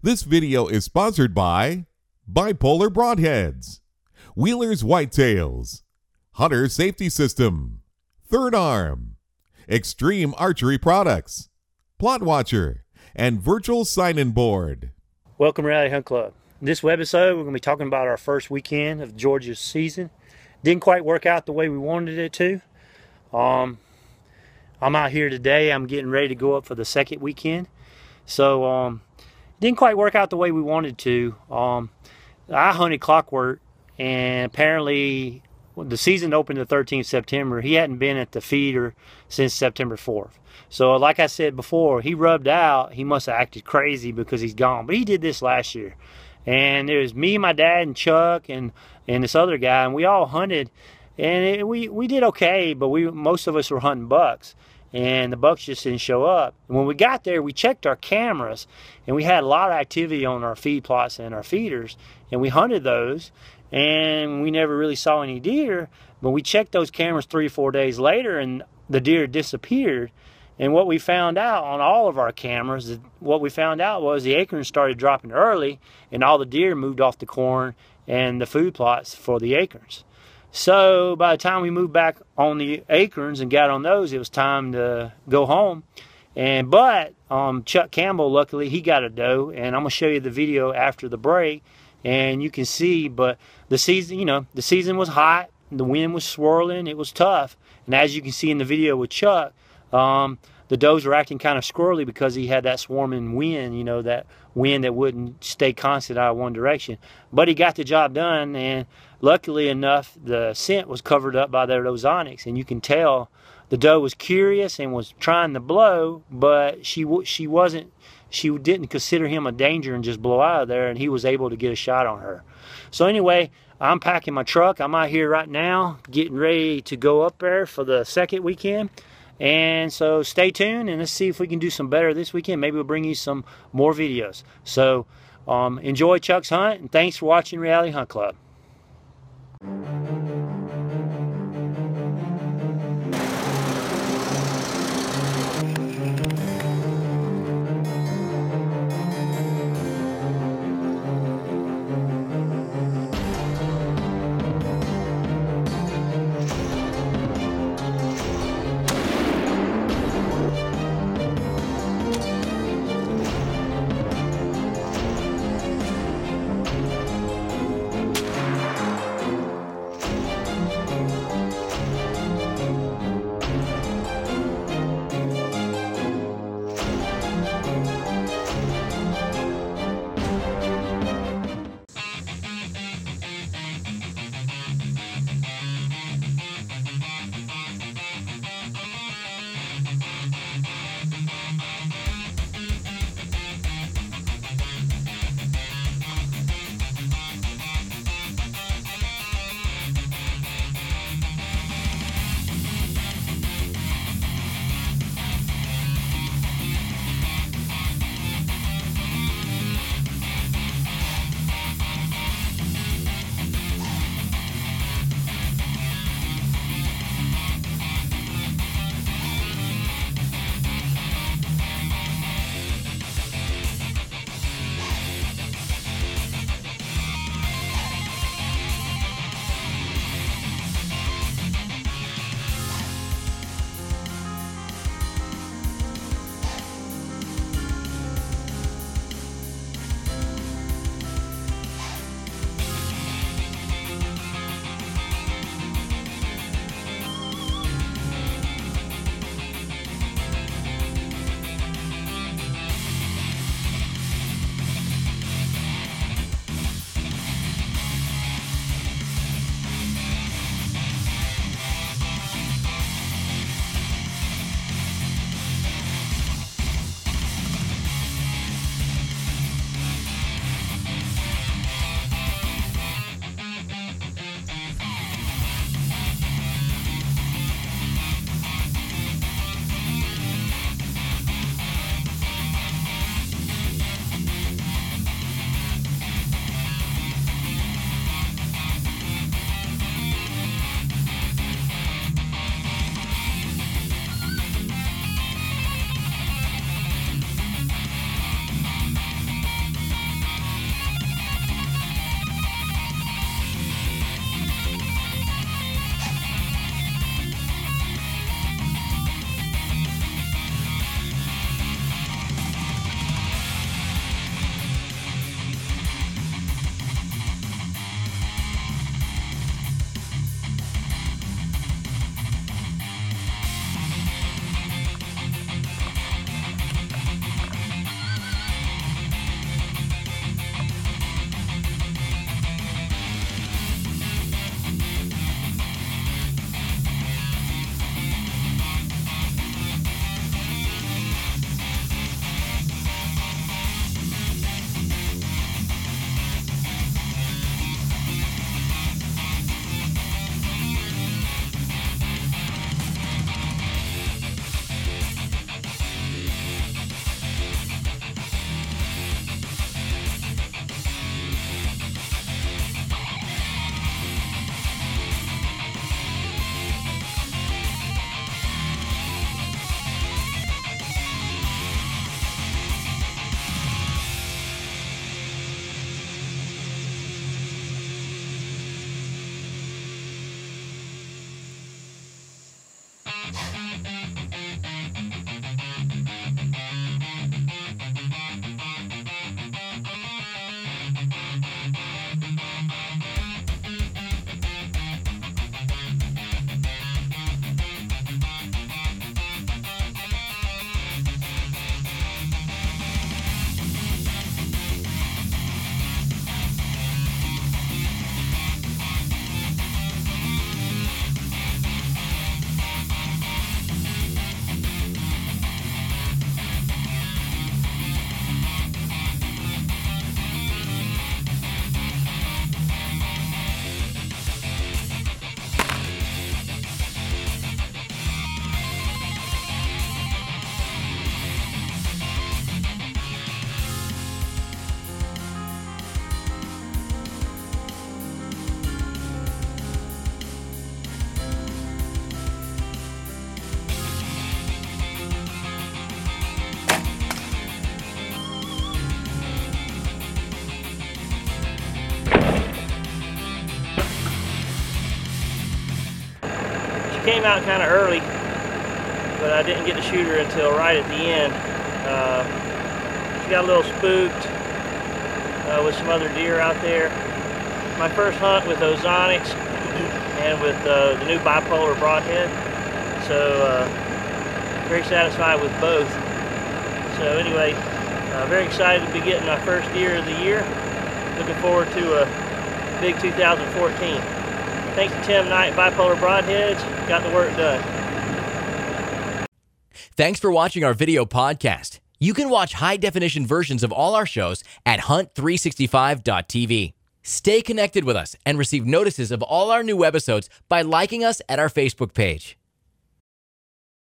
This video is sponsored by Bipolar Broadheads, Wheeler's Whitetails, Hunter Safety System, Third Arm, Extreme Archery Products, Plot Watcher, and Virtual Sign-In Board. Welcome to Reality Hunt Club. In this episode, we're going to be talking about our first weekend of Georgia's season. Didn't quite work out the way we wanted it to. Um, I'm out here today. I'm getting ready to go up for the second weekend. So, um, didn't quite work out the way we wanted to. Um, I hunted clockwork, and apparently the season opened the 13th September. He hadn't been at the feeder since September 4th. So, like I said before, he rubbed out. He must have acted crazy because he's gone. But he did this last year. And it was me, my dad, and Chuck, and, and this other guy, and we all hunted. And it, we, we did okay, but we most of us were hunting bucks and the bucks just didn't show up. And when we got there, we checked our cameras, and we had a lot of activity on our feed plots and our feeders, and we hunted those, and we never really saw any deer. But we checked those cameras three or four days later, and the deer disappeared. And what we found out on all of our cameras, what we found out was the acorns started dropping early, and all the deer moved off the corn and the food plots for the acorns. So by the time we moved back on the acorns and got on those, it was time to go home. And but um, Chuck Campbell, luckily, he got a doe, and I'm gonna show you the video after the break, and you can see. But the season, you know, the season was hot, the wind was swirling, it was tough, and as you can see in the video with Chuck, um, the does were acting kind of squirrely because he had that swarming wind, you know, that wind that wouldn't stay constant out of one direction. But he got the job done, and luckily enough, the scent was covered up by their ozonics, and you can tell the doe was curious and was trying to blow, but she she wasn't. She didn't consider him a danger and just blow out of there, and he was able to get a shot on her. So anyway, I'm packing my truck. I'm out here right now, getting ready to go up there for the second weekend. And so stay tuned and let's see if we can do some better this weekend. Maybe we'll bring you some more videos. So um, enjoy Chuck's hunt and thanks for watching Reality Hunt Club. Came out kind of early, but I didn't get to shoot her until right at the end. Uh, she got a little spooked uh, with some other deer out there. My first hunt with Ozonics and with uh, the new bipolar broadhead, so uh, very satisfied with both. So anyway, uh, very excited to be getting my first deer of the year. Looking forward to a big 2014. Thanks to Tim Knight Bipolar Broadheads, got the work done. Thanks for watching our video podcast. You can watch high definition versions of all our shows at hunt365.tv. Stay connected with us and receive notices of all our new episodes by liking us at our Facebook page.